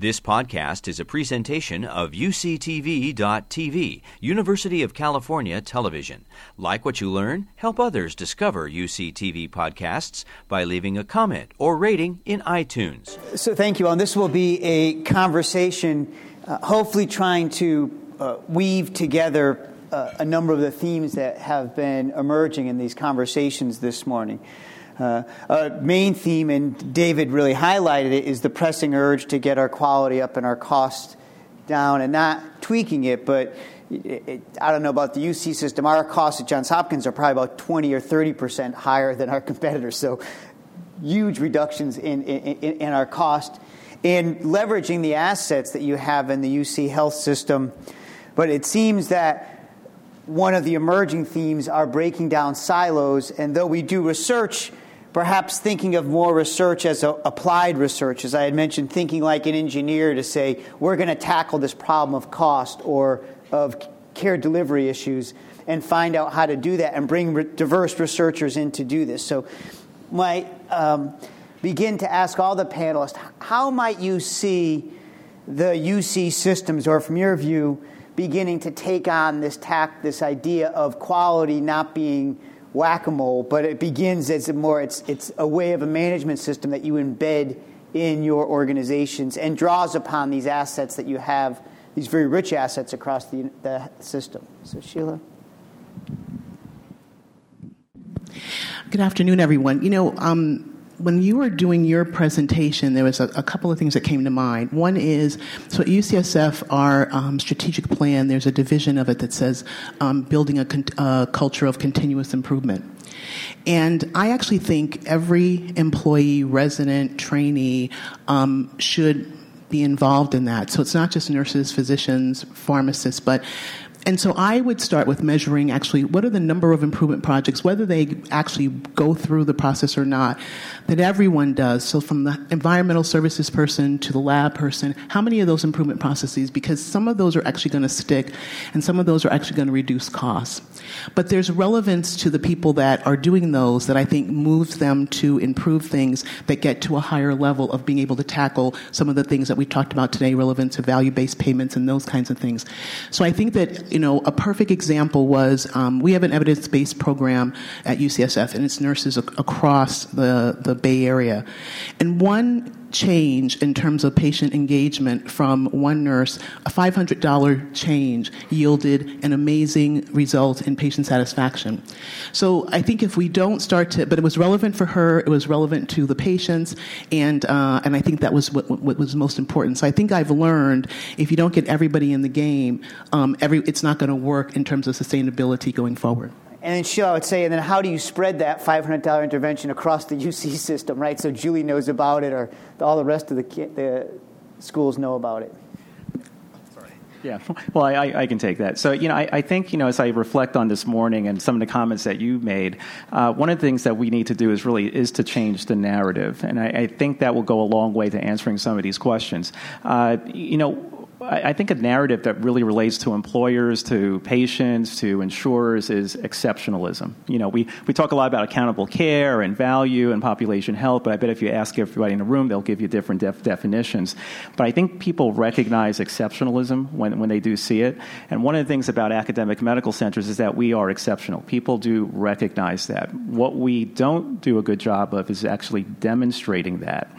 This podcast is a presentation of UCTV.tv, University of California Television. Like what you learn? Help others discover UCTV podcasts by leaving a comment or rating in iTunes. So, thank you, and this will be a conversation, uh, hopefully, trying to uh, weave together uh, a number of the themes that have been emerging in these conversations this morning. Uh, a main theme, and David really highlighted it, is the pressing urge to get our quality up and our cost down, and not tweaking it, but it, it, I don't know about the UC system. Our costs at Johns Hopkins are probably about 20 or 30 percent higher than our competitors, so huge reductions in, in, in our cost. And leveraging the assets that you have in the UC health system, but it seems that one of the emerging themes are breaking down silos, and though we do research perhaps thinking of more research as applied research, as I had mentioned, thinking like an engineer to say, we're going to tackle this problem of cost or of care delivery issues and find out how to do that and bring re- diverse researchers in to do this. So, might um, begin to ask all the panelists how might you see the UC systems, or from your view, beginning to take on this tack, this idea of quality not being whack-a-mole, but it begins as a more it's it's a way of a management system that you embed in your organizations and draws upon these assets that you have, these very rich assets across the, the system. So Sheila. Good afternoon, everyone. You know, um, when you were doing your presentation, there was a, a, couple of things that came to mind. One is, so at UCSF, our um, strategic plan, there's a division of it that says um, building a con- culture of continuous improvement. And I actually think every employee, resident, trainee um, should be involved in that. So it's not just nurses, physicians, pharmacists, but and so I would start with measuring actually what are the number of improvement projects, whether they actually go through the process or not, that everyone does. So from the environmental services person to the lab person, how many of those improvement processes? Because some of those are actually going to stick and some of those are actually going to reduce costs. But there's relevance to the people that are doing those that I think moves them to improve things that get to a higher level of being able to tackle some of the things that we talked about today, relevant to value based payments and those kinds of things. So I think that you know, a perfect example was um, we have an evidence based program at UCSF, and it's nurses ac- across the, the Bay Area. And one change in terms of patient engagement from one nurse, a $500 change yielded an amazing result in patient satisfaction. So I think if we don't start to, but it was relevant for her, it was relevant to the patients, and, uh, and I think that was what, what, was most important. So I think I've learned if you don't get everybody in the game, um, every, it's not going to work in terms of sustainability going forward. And then Sheila would say, and then how do you spread that $500 intervention across the UC system, right? So Julie knows about it, or all the rest of the, the schools know about it. Yeah, well, I, I, can take that. So, you know, I, I, think, you know, as I reflect on this morning and some of the comments that you made, uh, one of the things that we need to do is really is to change the narrative, and I, I think that will go a long way to answering some of these questions. Uh, you know, I think a narrative that really relates to employers, to patients, to insurers is exceptionalism. You know, we, we talk a lot about accountable care and value and population health, but I bet if you ask everybody in the room, they'll give you different def- definitions. But I think people recognize exceptionalism when, when they do see it. And one of the things about academic medical centers is that we are exceptional. People do recognize that. What we don't do a good job of is actually demonstrating that.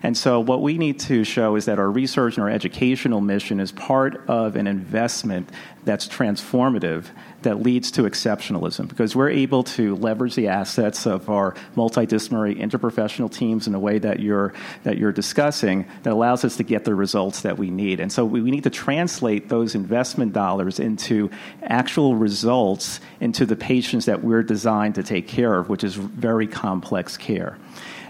And so, what we need to show is that our research and our educational mission is part of an investment that's transformative that leads to exceptionalism because we're able to leverage the assets of our multidisciplinary interprofessional teams in a way that you're that you're discussing that allows us to get the results that we need. And so we, we need to translate those investment dollars into actual results into the patients that we're designed to take care of which is very complex care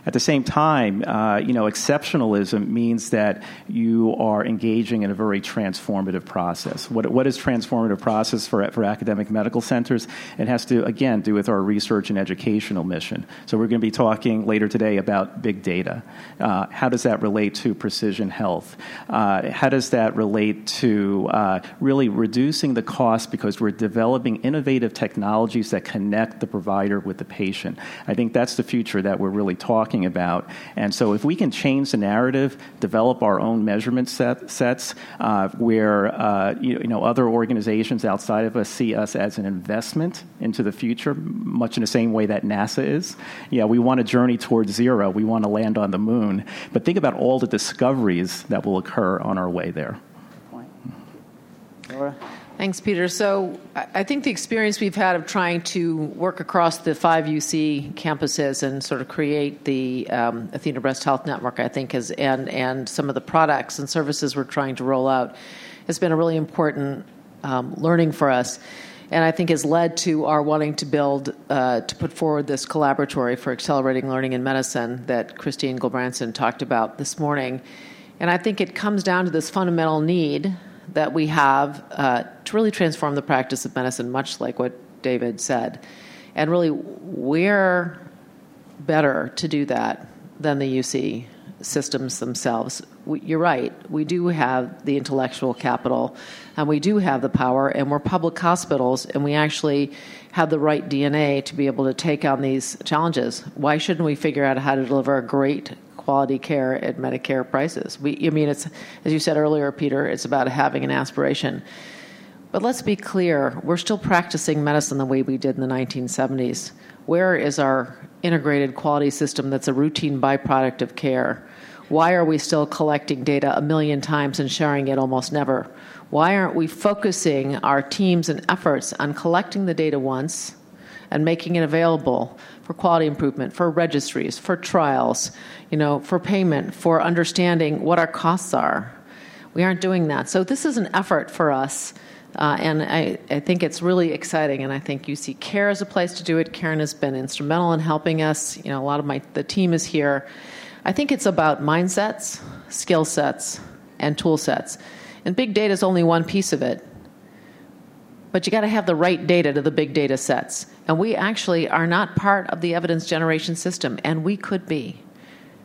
at the same time, uh, you know, exceptionalism means that you are engaging in a very transformative process. What, what is transformative process for, for academic medical centers. It has to, again, do with our research and educational mission. So we're going to be talking later today about big data. Uh, how does that relate to precision health? Uh, how does that relate to uh, really reducing the cost because we're developing innovative technologies that connect the provider with the patient? I think that's the future that we're really talking about. And so if we can change the narrative, develop our own measurement set, sets uh, where uh, you, you know other organizations outside of us see us as an investment into the future, much in the same way that NASA is. Yeah, we want to journey towards zero. We want to land on the moon. But think about all the discoveries that will occur on our way there. Laura? Thanks, Peter. So I think the experience we've had of trying to work across the five UC campuses and sort of create the um, Athena Breast Health Network, I think, has and and some of the products and services we're trying to roll out has been a really important um, learning for us, and I think has led to our wanting to build uh, to put forward this collaboratory for accelerating learning in medicine that Christine Gulbranson talked about this morning, and I think it comes down to this fundamental need that we have uh, to really transform the practice of medicine, much like what David said. And really, we're better to do that than the UC systems themselves. We, you're right, we do have the intellectual capital and we do have the power, and we're public hospitals, and we actually have the right DNA to be able to take on these challenges. Why shouldn't we figure out how to deliver a great quality care at Medicare prices. We, I mean, it's as you said earlier, Peter. It's about having an aspiration. But let's be clear: we're still practicing medicine the way we did in the 1970s. Where is our integrated quality system that's a routine byproduct of care? Why are we still collecting data a million times and sharing it almost never? Why aren't we focusing our teams and efforts on collecting the data once and making it available for quality improvement, for registries, for trials, you know, for payment, for understanding what our costs are. We aren't doing that. So this is an effort for us. Uh, and I, I, think it's really exciting, and I think UC Care is a place to do it. Karen has been instrumental in helping us. You know, a lot of my the team is here. I think it's about mindsets, skill sets, and tool sets. And big data is only one piece of it. But you got to have the right data to the big data sets. And we actually are not part of the evidence generation system, and we could be.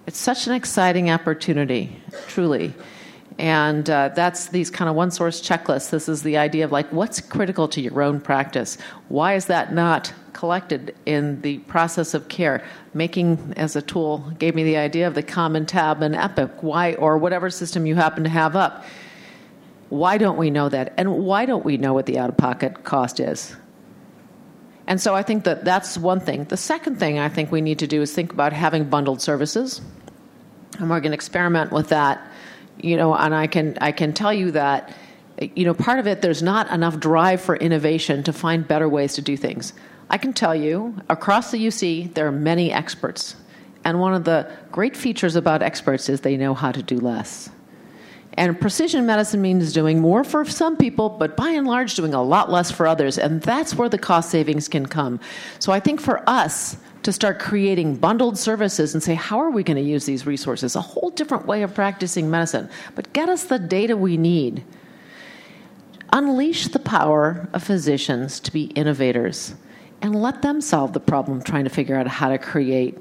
It's such an exciting opportunity, truly. And uh, that's these kind of one source checklists. This is the idea of like, what's critical to your own practice? Why is that not collected in the process of care? Making as a tool gave me the idea of the common tab and Epic, why, or whatever system you happen to have up why don't we know that? And why don't we know what the out of pocket cost is? And so I think that that's one thing. The second thing I think we need to do is think about having bundled services. And we're going to experiment with that. You know, and I can I can tell you that you know, part of it there's not enough drive for innovation to find better ways to do things. I can tell you across the UC there are many experts. And one of the great features about experts is they know how to do less. And precision medicine means doing more for some people, but by and large, doing a lot less for others. And that's where the cost savings can come. So I think for us to start creating bundled services and say, how are we going to use these resources? A whole different way of practicing medicine, but get us the data we need. Unleash the power of physicians to be innovators and let them solve the problem trying to figure out how to create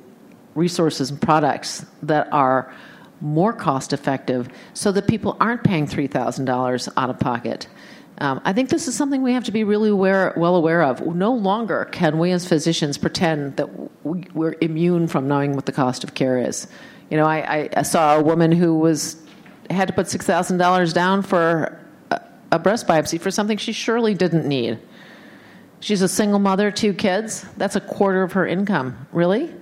resources and products that are more cost effective so that people aren't paying $3,000 out of pocket. Um, I think this is something we have to be really aware, well aware of. No longer can we as physicians pretend that we, are immune from knowing what the cost of care is. You know, I, I saw a woman who was had to put six thousand dollars down for a, a breast biopsy for something she surely didn't need. She's a single mother, two kids. That's a quarter of her income. Really?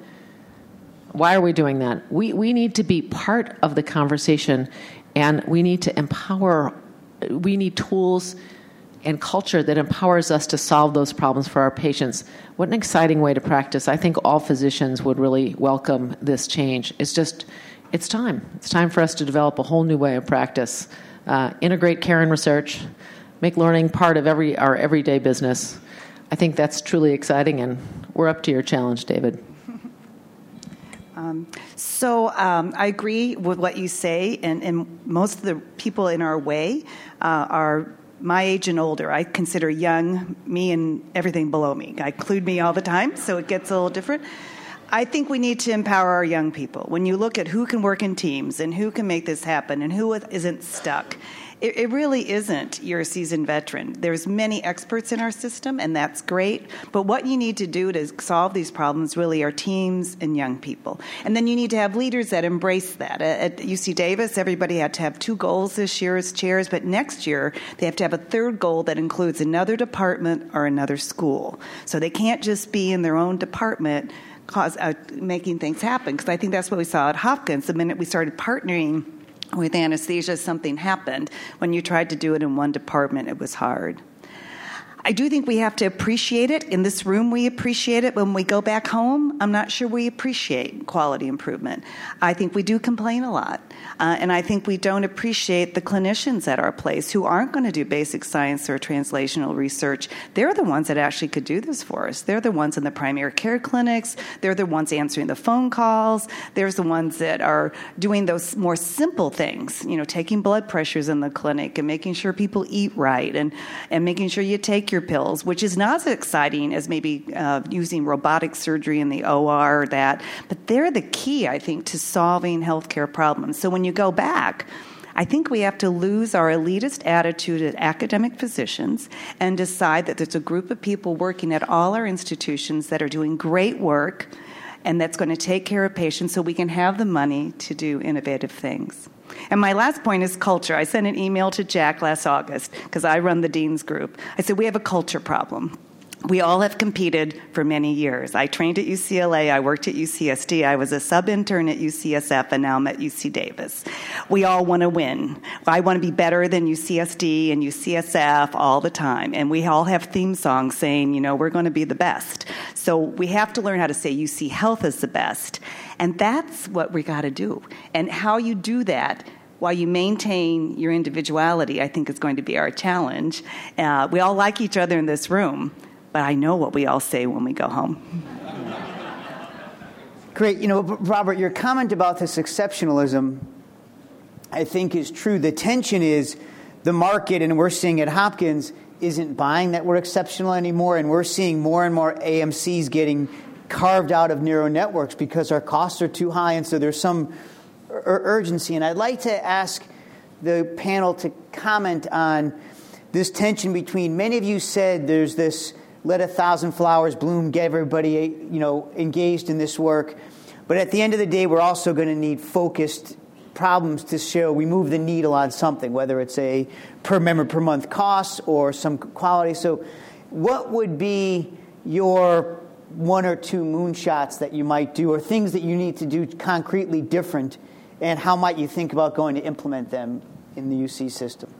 Why are we doing that? We, we need to be part of the conversation and we need to empower, we need tools and culture that empowers us to solve those problems for our patients. What an exciting way to practice. I think all physicians would really welcome this change. It's just, it's time. It's time for us to develop a whole new way of practice, uh, integrate care and research, make learning part of every, our everyday business. I think that's truly exciting, and we're up to your challenge, David. Um, so um, I agree with what you say, and, and, most of the people in our way uh, are my age and older. I consider young me and everything below me. I include me all the time, so it gets a little different. I think we need to empower our young people. When you look at who can work in teams and who can make this happen and who isn't stuck, it, it really isn't you're a seasoned veteran. There's many experts in our system, and that's great. But what you need to do to solve these problems really are teams and young people. And then you need to have leaders that embrace that. At, at UC Davis, everybody had to have two goals this year as chairs, but next year they have to have a third goal that includes another department or another school. So they can't just be in their own department cause uh, making things happen because I think that's what we saw at Hopkins the minute we started partnering with anesthesia, something happened. When you tried to do it in one department, it was hard. I do think we have to appreciate it. In this room, we appreciate it. When we go back home, I'm not sure we appreciate quality improvement. I think we do complain a lot. Uh, and I think we don't appreciate the clinicians at our place who aren't going to do basic science or translational research. They're the ones that actually could do this for us. They're the ones in the primary care clinics. They're the ones answering the phone calls. They're the ones that are doing those more simple things, you know, taking blood pressures in the clinic and making sure people eat right and, and making sure you take your pills, which is not as exciting as maybe uh, using robotic surgery in the OR or that. But they're the key, I think, to solving healthcare problems. So when you go back, I think we have to lose our elitist attitude at academic physicians and decide that there's a group of people working at all our institutions that are doing great work and that's going to take care of patients so we can have the money to do innovative things. And my last point is culture. I sent an email to Jack last August because I run the Dean's Group. I said, We have a culture problem. We all have competed for many years. I trained at UCLA, I worked at UCSD, I was a sub intern at UCSF, and now I'm at UC Davis. We all want to win. I want to be better than UCSD and UCSF all the time. And we all have theme songs saying, you know, we're going to be the best. So we have to learn how to say UC Health is the best. And that's what we got to do. And how you do that while you maintain your individuality, I think is going to be our challenge. Uh, we all like each other in this room but I know what we all say when we go home. Great. You know, Robert, your comment about this exceptionalism, I think, is true. The tension is the market, and we're seeing at Hopkins, isn't buying that we're exceptional anymore, and we're seeing more and more AMCs getting carved out of narrow networks because our costs are too high, and so there's some ur- urgency. And I'd like to ask the panel to comment on this tension between many of you said there's this let a thousand flowers bloom, get everybody you know engaged in this work. But at the end of the day, we're also going to need focused problems to show we move the needle on something, whether it's a per member per month cost or some quality. So, what would be your one or two moonshots that you might do, or things that you need to do concretely different, and how might you think about going to implement them in the UC system?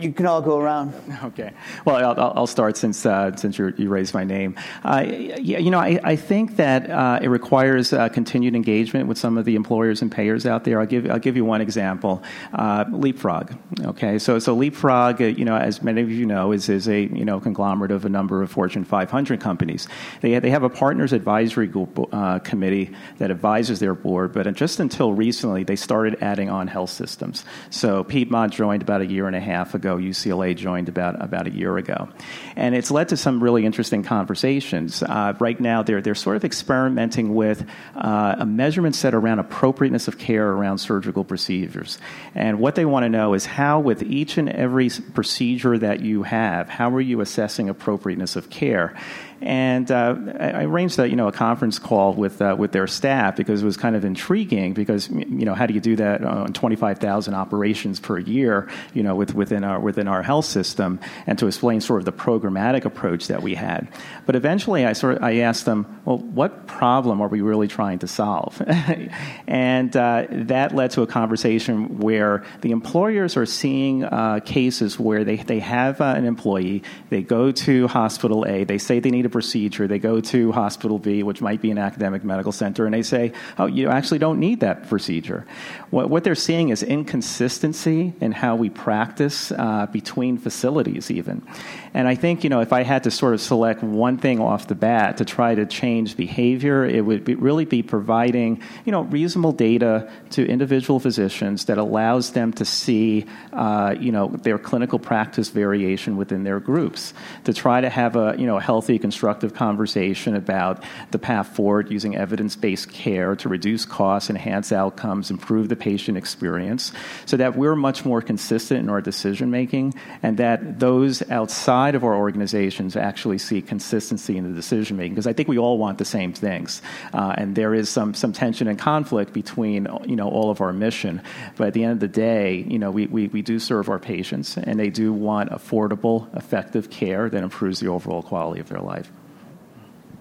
You can all go around. Okay. Well, I'll, I'll start since uh, since you raised my name. Uh, yeah, you know, I, I think that uh, it requires uh, continued engagement with some of the employers and payers out there. I'll give I'll give you one example. Uh, Leapfrog. Okay. So so Leapfrog, uh, you know, as many of you know, is is a you know conglomerate of a number of Fortune 500 companies. They they have a partners advisory group, committee that advises their board, but just until recently, they started adding on health systems. So Piedmont joined about a year and a half ago ago. UCLA joined about about a year ago, and it's led to some really interesting conversations. Uh, right now, they're they're sort of experimenting with uh, a measurement set around appropriateness of care around surgical procedures, and what they want to know is how, with each and every procedure that you have, how are you assessing appropriateness of care? And uh, I arranged a, you know, a conference call with, uh, with their staff because it was kind of intriguing because, you know, how do you do that on 25,000 operations per year, you know, with, within, our, within our health system and to explain sort of the programmatic approach that we had. But eventually I, sort of, I asked them, well, what problem are we really trying to solve? and uh, that led to a conversation where the employers are seeing uh, cases where they, they have uh, an employee, they go to hospital A, they say they need need a procedure. They go to Hospital B, which might be an academic medical center, and they say, "Oh, you actually don't need that procedure." What, what they're seeing is inconsistency in how we practice uh, between facilities, even. And I think, you know, if I had to sort of select one thing off the bat to try to change behavior, it would be, really be providing, you know, reasonable data to individual physicians that allows them to see, uh, you know, their clinical practice variation within their groups. To try to have a, you know, healthy, constructive conversation about the path forward using evidence-based care to reduce costs, enhance outcomes, improve the patient experience, so that we're much more consistent in our decision making, and that those outside outside of our organizations actually see consistency in the decision making because I think we all want the same things, uh, and there is some some tension and conflict between you know all of our mission. But at the end of the day, you know we, we, we do serve our patients, and they do want affordable, effective care that improves the overall quality of their life.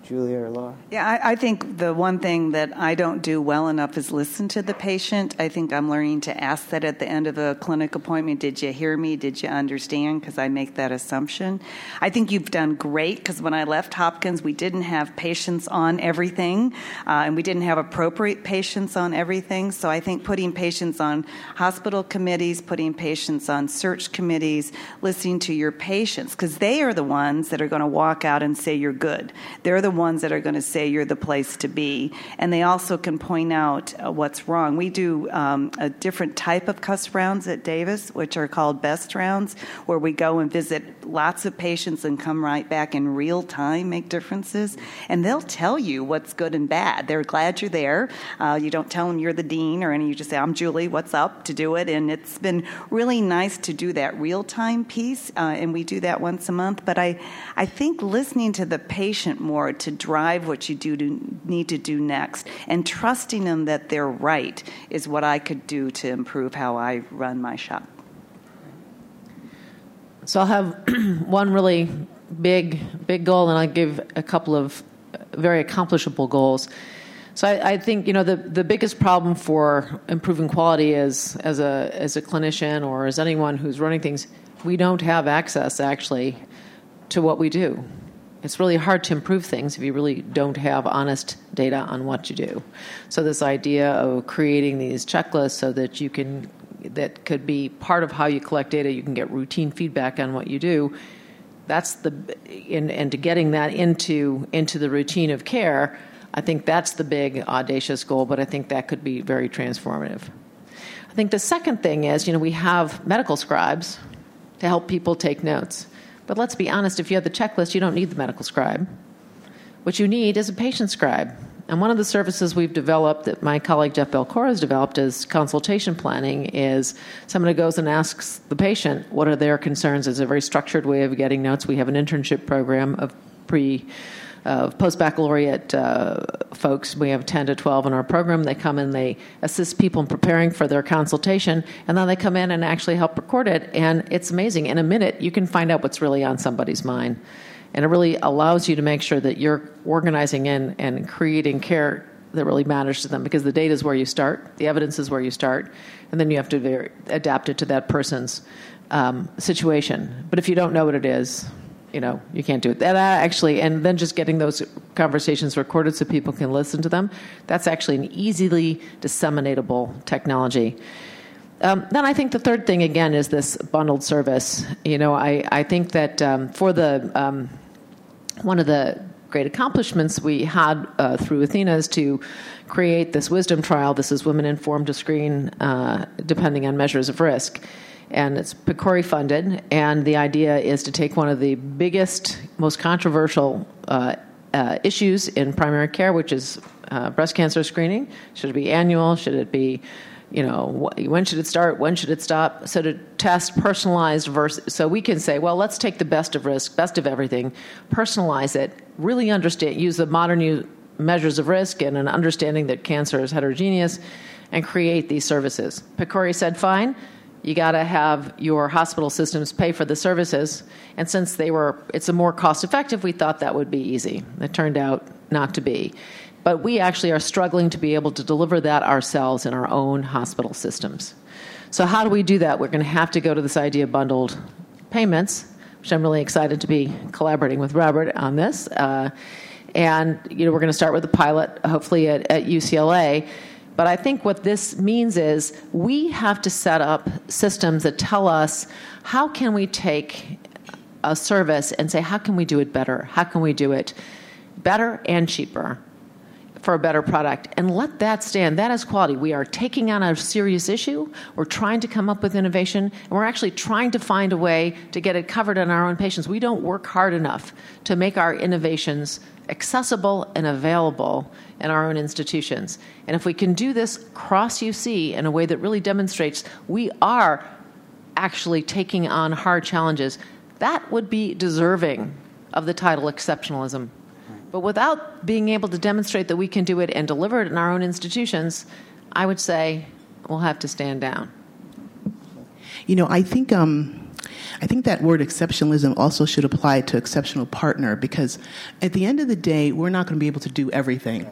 Julia or Laura? Yeah, I, I, think the one thing that I don't do well enough is listen to the patient. I think I'm learning to ask that at the end of a clinic appointment. Did you hear me? Did you understand? Because I make that assumption. I think you've done great because when I left Hopkins, we didn't have patients on everything, uh, and we didn't have appropriate patients on everything. So I think putting patients on hospital committees, putting patients on search committees, listening to your patients, because they are the ones that are going to walk out and say you're good. They're the ones that are going to say you're the place to be. And they also can point out uh, what's wrong. We do um, a different type of CUSP rounds at Davis, which are called best rounds, where we go and visit lots of patients and come right back in real time, make differences. And they'll tell you what's good and bad. They're glad you're there. Uh, you don't tell them you're the dean or any, you just say, I'm Julie, what's up to do it. And it's been really nice to do that real time piece. Uh, and we do that once a month. But I, I think listening to the patient more to drive what you do to, need to do next and trusting them that they're right is what I could do to improve how I run my shop. So I'll have one really big, big goal, and I'll give a couple of very accomplishable goals. So I, I, think you know the the biggest problem for improving quality is as a as a clinician or as anyone who's running things, we don't have access actually to what we do it's really hard to improve things if you really don't have honest data on what you do. So this idea of creating these checklists so that you can that could be part of how you collect data, you can get routine feedback on what you do. That's the and, and to getting that into into the routine of care, I think that's the big audacious goal, but I think that could be very transformative. I think the second thing is, you know, we have medical scribes to help people take notes. But let's be honest, if you have the checklist, you don't need the medical scribe. What you need is a patient scribe. And one of the services we've developed that my colleague Jeff Belkora has developed is consultation planning is someone who goes and asks the patient what are their concerns. It's a very structured way of getting notes. We have an internship program of pre uh, post baccalaureate uh, folks. We have 10 to 12 in our program. They come and they assist people in preparing for their consultation, and then they come in and actually help record it. And it's amazing. In a minute, you can find out what's really on somebody's mind. And it really allows you to make sure that you're organizing in and creating care that really matters to them because the data is where you start, the evidence is where you start, and then you have to adapt it to that person's um, situation. But if you don't know what it is, you know, you can't do it. That actually, and then just getting those conversations recorded so people can listen to them, that's actually an easily disseminatable technology. Um, then I think the third thing again is this bundled service. You know, I, I think that um, for the um, one of the great accomplishments we had uh, through Athena is to create this wisdom trial. This is women informed to screen uh, depending on measures of risk and it's PCORI funded. And the idea is to take one of the biggest, most controversial uh, uh, issues in primary care, which is uh, breast cancer screening. Should it be annual? Should it be, you know, when should it start? When should it stop? So to test personalized versus, so we can say, well, let's take the best of risk, best of everything, personalize it, really understand, use the modern measures of risk and an understanding that cancer is heterogeneous, and create these services. PCORI said, fine you got to have your hospital systems pay for the services. And since they were, it's a more cost effective, we thought that would be easy. It turned out not to be. But we actually are struggling to be able to deliver that ourselves in our own hospital systems. So, how do we do that? We're going to have to go to this idea of bundled payments, which I'm really excited to be collaborating with Robert on this. Uh, and you know, we're going to start with a pilot, hopefully at, at UCLA. But I think what this means is we have to set up systems that tell us how can we take a service and say how can we do it better? How can we do it better and cheaper? for a better product and let that stand. That is quality. We are taking on a serious issue. We're trying to come up with innovation, and we're actually trying to find a way to get it covered in our own patients. We don't work hard enough to make our innovations accessible and available in our own institutions. And if we can do this cross UC in a way that really demonstrates we are actually taking on hard challenges, that would be deserving of the title exceptionalism. But without being able to demonstrate that we can do it and deliver it in our own institutions, I would say we'll have to stand down. You know, I think um, I think that word exceptionalism also should apply to exceptional partner because at the end of the day, we're not going to be able to do everything.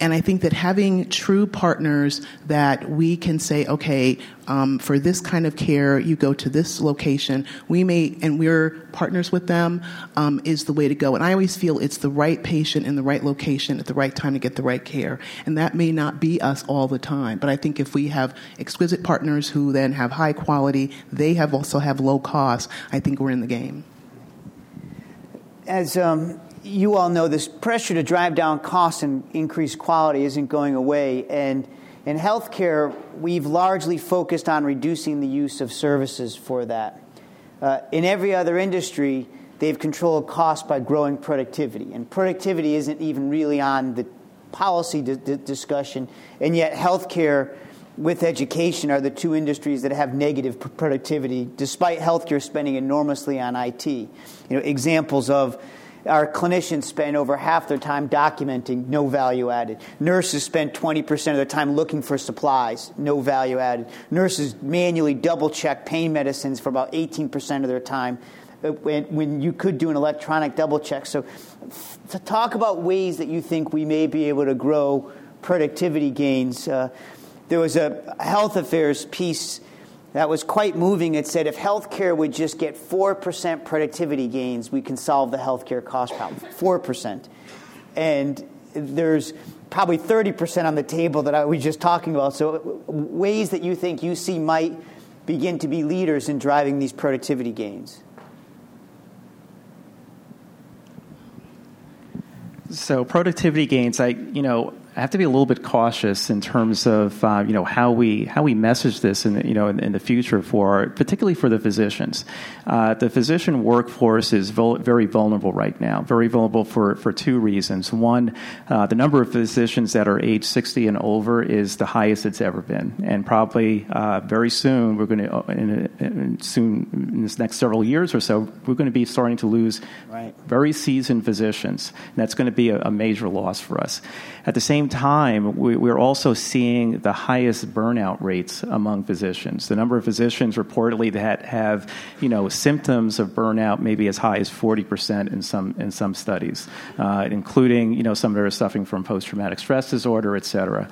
And I think that having true partners that we can say, okay, um, for this kind of care, you go to this location. We may, and we're partners with them, um, is the way to go. And I always feel it's the right patient in the right location at the right time to get the right care. And that may not be us all the time. But I think if we have exquisite partners who then have high quality, they have also have low cost, I think we're in the game. As um, you all know, this pressure to drive down costs and increase quality isn't going away. And in healthcare, we've largely focused on reducing the use of services for that. Uh, in every other industry, they've controlled costs by growing productivity. And productivity isn't even really on the policy di- di- discussion. And yet, healthcare with education are the two industries that have negative productivity, despite healthcare spending enormously on IT. You know, examples of our clinicians spend over half their time documenting, no value added. Nurses spend 20% of their time looking for supplies, no value added. Nurses manually double check pain medicines for about 18% of their time uh, when, when you could do an electronic double check. So, to talk about ways that you think we may be able to grow productivity gains, uh, there was a health affairs piece that was quite moving. It said if healthcare would just get 4% productivity gains, we can solve the healthcare cost problem. 4%. And there's probably 30% on the table that I was just talking about. So, ways that you think UC might begin to be leaders in driving these productivity gains. So productivity gains, I you know I have to be a little bit cautious in terms of uh, you know how we how we message this in you know in, in the future for particularly for the physicians. Uh, the physician workforce is vul- very vulnerable right now. Very vulnerable for, for two reasons. One, uh, the number of physicians that are age 60 and over is the highest it's ever been, and probably uh, very soon we're going to uh, in, in, soon in this next several years or so we're going to be starting to lose right. very seasoned physicians. And that's going to be a, a major loss for us. At the same time, we, we're also seeing the highest burnout rates among physicians. The number of physicians reportedly that have, you know, symptoms of burnout maybe as high as 40% in some, in some studies, uh, including, you know, some that are suffering from post-traumatic stress disorder, et cetera.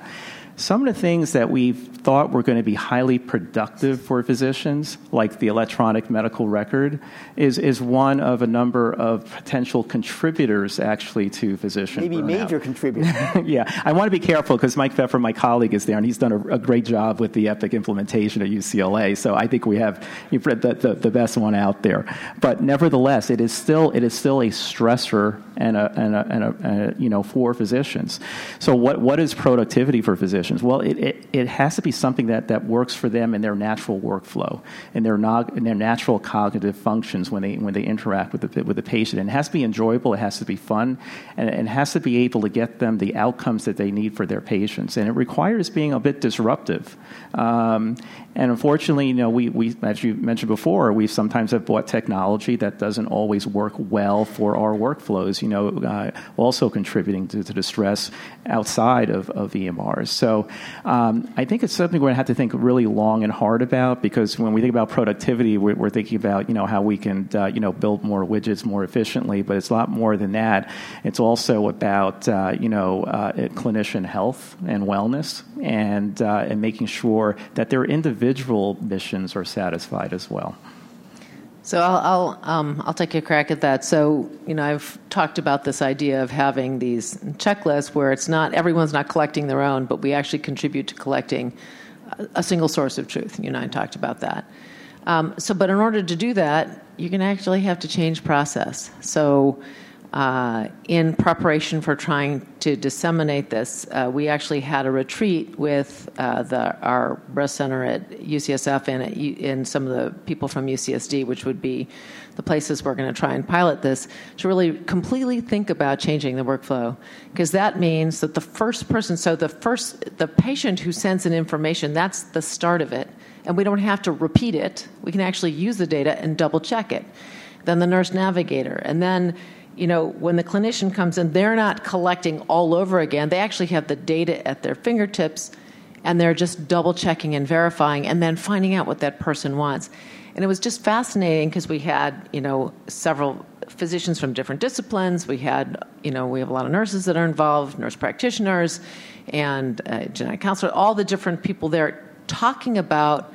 Some of the things that we thought were going to be highly productive for physicians, like the electronic medical record, is, is one of a number of potential contributors actually to physician Maybe burnout. major contributors. yeah, I want to be careful because Mike Pfeffer, my colleague, is there, and he's done a, a, great job with the EPIC implementation at UCLA. So I think we have the, the, the best one out there. But nevertheless, it is still it is still a stressor and a, and a, and a, and a you know for physicians. So what what is productivity for physicians? Well, it, it, it, has to be something that, that works for them in their natural workflow, and their, not, in their natural cognitive functions when they, when they interact with the, with the patient. And it has to be enjoyable, it has to be fun, and it has to be able to get them the outcomes that they need for their patients. And it requires being a bit disruptive. Um, and unfortunately, you know, we, we, as you mentioned before, we sometimes have bought technology that doesn't always work well for our workflows, you know, uh, also contributing to, to, the stress outside of, of EMRs. So um, I think it's something we're going to have to think really long and hard about because when we think about productivity, we're, we're thinking about, you know, how we can, uh, you know, build more widgets more efficiently, but it's a lot more than that. It's also about, uh, you know, uh, clinician health and wellness and, uh, and making sure that they're individual individual missions are satisfied as well. So I'll I'll, um, I'll take a crack at that. So you know I've talked about this idea of having these checklists where it's not everyone's not collecting their own, but we actually contribute to collecting a, single source of truth. You and I talked about that. Um, so, but in order to do that, you're going to actually have to change process. So uh, in preparation for trying to disseminate this, uh, we actually had a retreat with uh, the, our breast center at UCSF and, at, and some of the people from UCSD, which would be the places we're going to try and pilot this, to really completely think about changing the workflow. Because that means that the first person, so the first, the patient who sends in information, that's the start of it. And we don't have to repeat it. We can actually use the data and double check it. Then the nurse navigator. And then you know, when the clinician comes in, they're not collecting all over again. They actually have the data at their fingertips and they're just double checking and verifying and then finding out what that person wants. And it was just fascinating because we had, you know, several physicians from different disciplines. We had, you know, we have a lot of nurses that are involved, nurse practitioners, and uh, genetic counselor, all the different people there talking about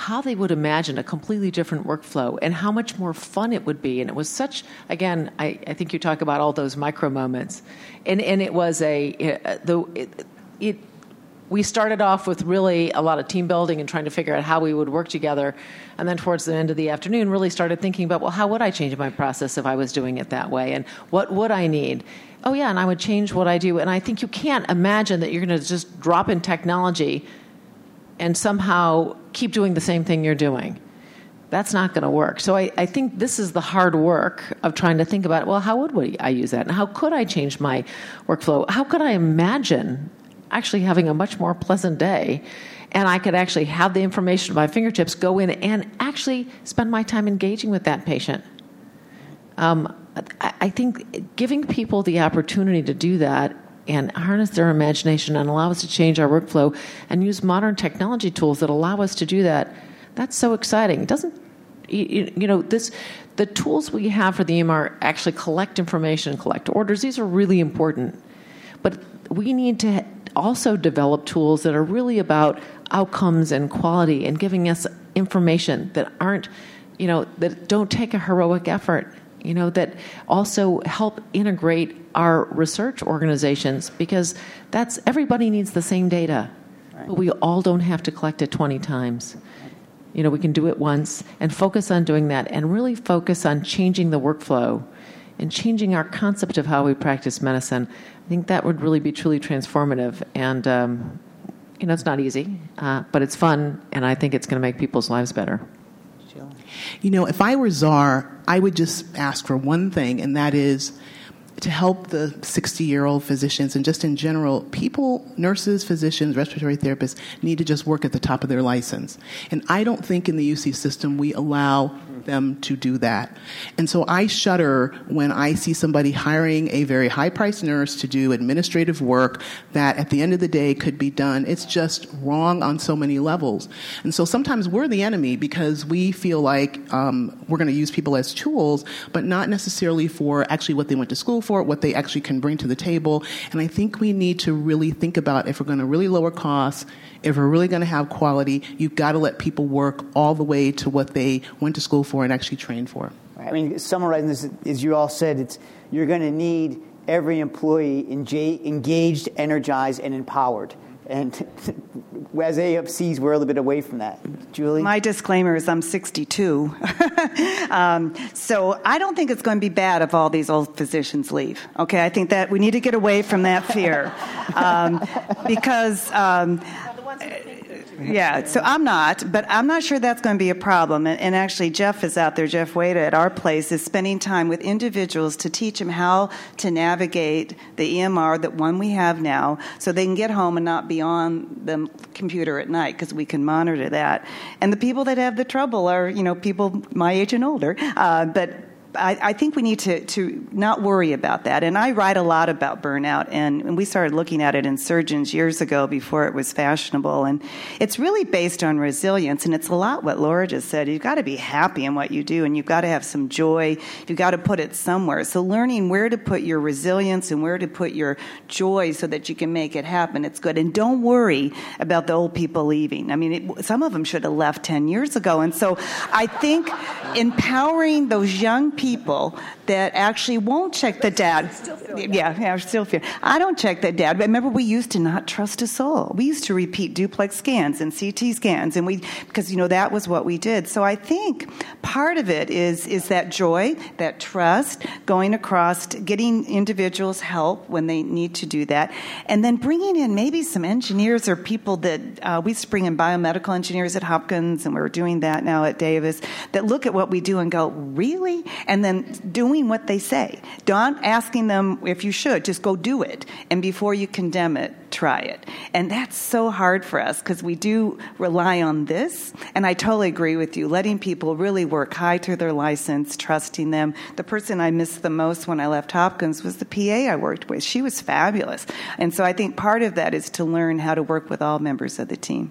how they would imagine a completely different workflow and how much more fun it would be. And it was such, again, I, I think you talk about all those micro moments. And, and it was a, uh, the, it, it, we started off with really a lot of team building and trying to figure out how we would work together. And then towards the end of the afternoon, really started thinking about, well, how would I change my process if I was doing it that way? And what would I need? Oh, yeah, and I would change what I do. And I think you can't imagine that you're going to just drop in technology and somehow keep doing the same thing you're doing. That's not going to work. So I, I, think this is the hard work of trying to think about, well, how would we, I use that? And how could I change my workflow? How could I imagine actually having a much more pleasant day? And I could actually have the information at my fingertips, go in and actually spend my time engaging with that patient. Um, I, I think giving people the opportunity to do that and harness their imagination and allow us to change our workflow and use modern technology tools that allow us to do that. That's so exciting. It doesn't you, you know this the tools we have for the EMR actually collect information, collect orders. These are really important, but we need to also develop tools that are really about outcomes and quality and giving us information that aren't you know that don't take a heroic effort you know, that also help integrate our research organizations because that's everybody needs the same data, right. but we all don't have to collect it 20 times. You know, we can do it once and focus on doing that and really focus on changing the workflow and changing our concept of how we practice medicine. I think that would really be truly transformative. And, um, you know, it's not easy, uh, but it's fun, and I think it's going to make people's lives better. You know, if I were czar, I would just ask for one thing, and that is to help the 60 year old physicians and just in general, people, nurses, physicians, respiratory therapists need to just work at the top of their license. And I don't think in the UC system we allow them to do that. And so I shudder when I see somebody hiring a very high priced nurse to do administrative work that at the end of the day could be done. It's just wrong on so many levels. And so sometimes we're the enemy because we feel like um, we're going to use people as tools, but not necessarily for actually what they went to school for, what they actually can bring to the table. And I think we need to really think about if we're going to really lower costs if we're really going to have quality, you've got to let people work all the way to what they went to school for and actually train for. I mean, summarizing this, as you all said, it's you're going to need every employee engaged, energized, and empowered. And as AFCs, we're a little bit away from that. Julie? My disclaimer is I'm 62. um, so I don't think it's going to be bad if all these old physicians leave. Okay, I think that we need to get away from that fear. Um, because. Um, yeah, so I'm not, but I'm not sure that's going to be a problem. And, and, actually, Jeff is out there, Jeff Wada at our place, is spending time with individuals to teach them how to navigate the EMR, that one we have now, so they can get home and not be on the computer at night because we can monitor that. And the people that have the trouble are, you know, people my age and older. Uh, but I, I, think we need to, to not worry about that. And I write a lot about burnout, and, and, we started looking at it in surgeons years ago before it was fashionable. And it's really based on resilience, and it's a lot what Laura just said. You've got to be happy in what you do, and you've got to have some joy. You've got to put it somewhere. So learning where to put your resilience and where to put your joy so that you can make it happen, it's good. And don't worry about the old people leaving. I mean, it, some of them should have left 10 years ago. And so I think empowering those young people that actually won't check the dad. Yeah, yeah, still fear. I don't check the dad. But remember, we used to not trust a soul. We used to repeat duplex scans and CT scans, and we because you know that was what we did. So I think part of it is is that joy, that trust, going across, getting individuals help when they need to do that, and then bringing in maybe some engineers or people that uh, we used to bring in biomedical engineers at Hopkins, and we're doing that now at Davis that look at what we do and go, really, and then doing what they say. Don't asking them if you should, just go do it. And before you condemn it, try it. And that's so hard for us because we do rely on this. And I totally agree with you. Letting people really work high to their license, trusting them. The person I missed the most when I left Hopkins was the PA I worked with. She was fabulous. And so I think part of that is to learn how to work with all members of the team.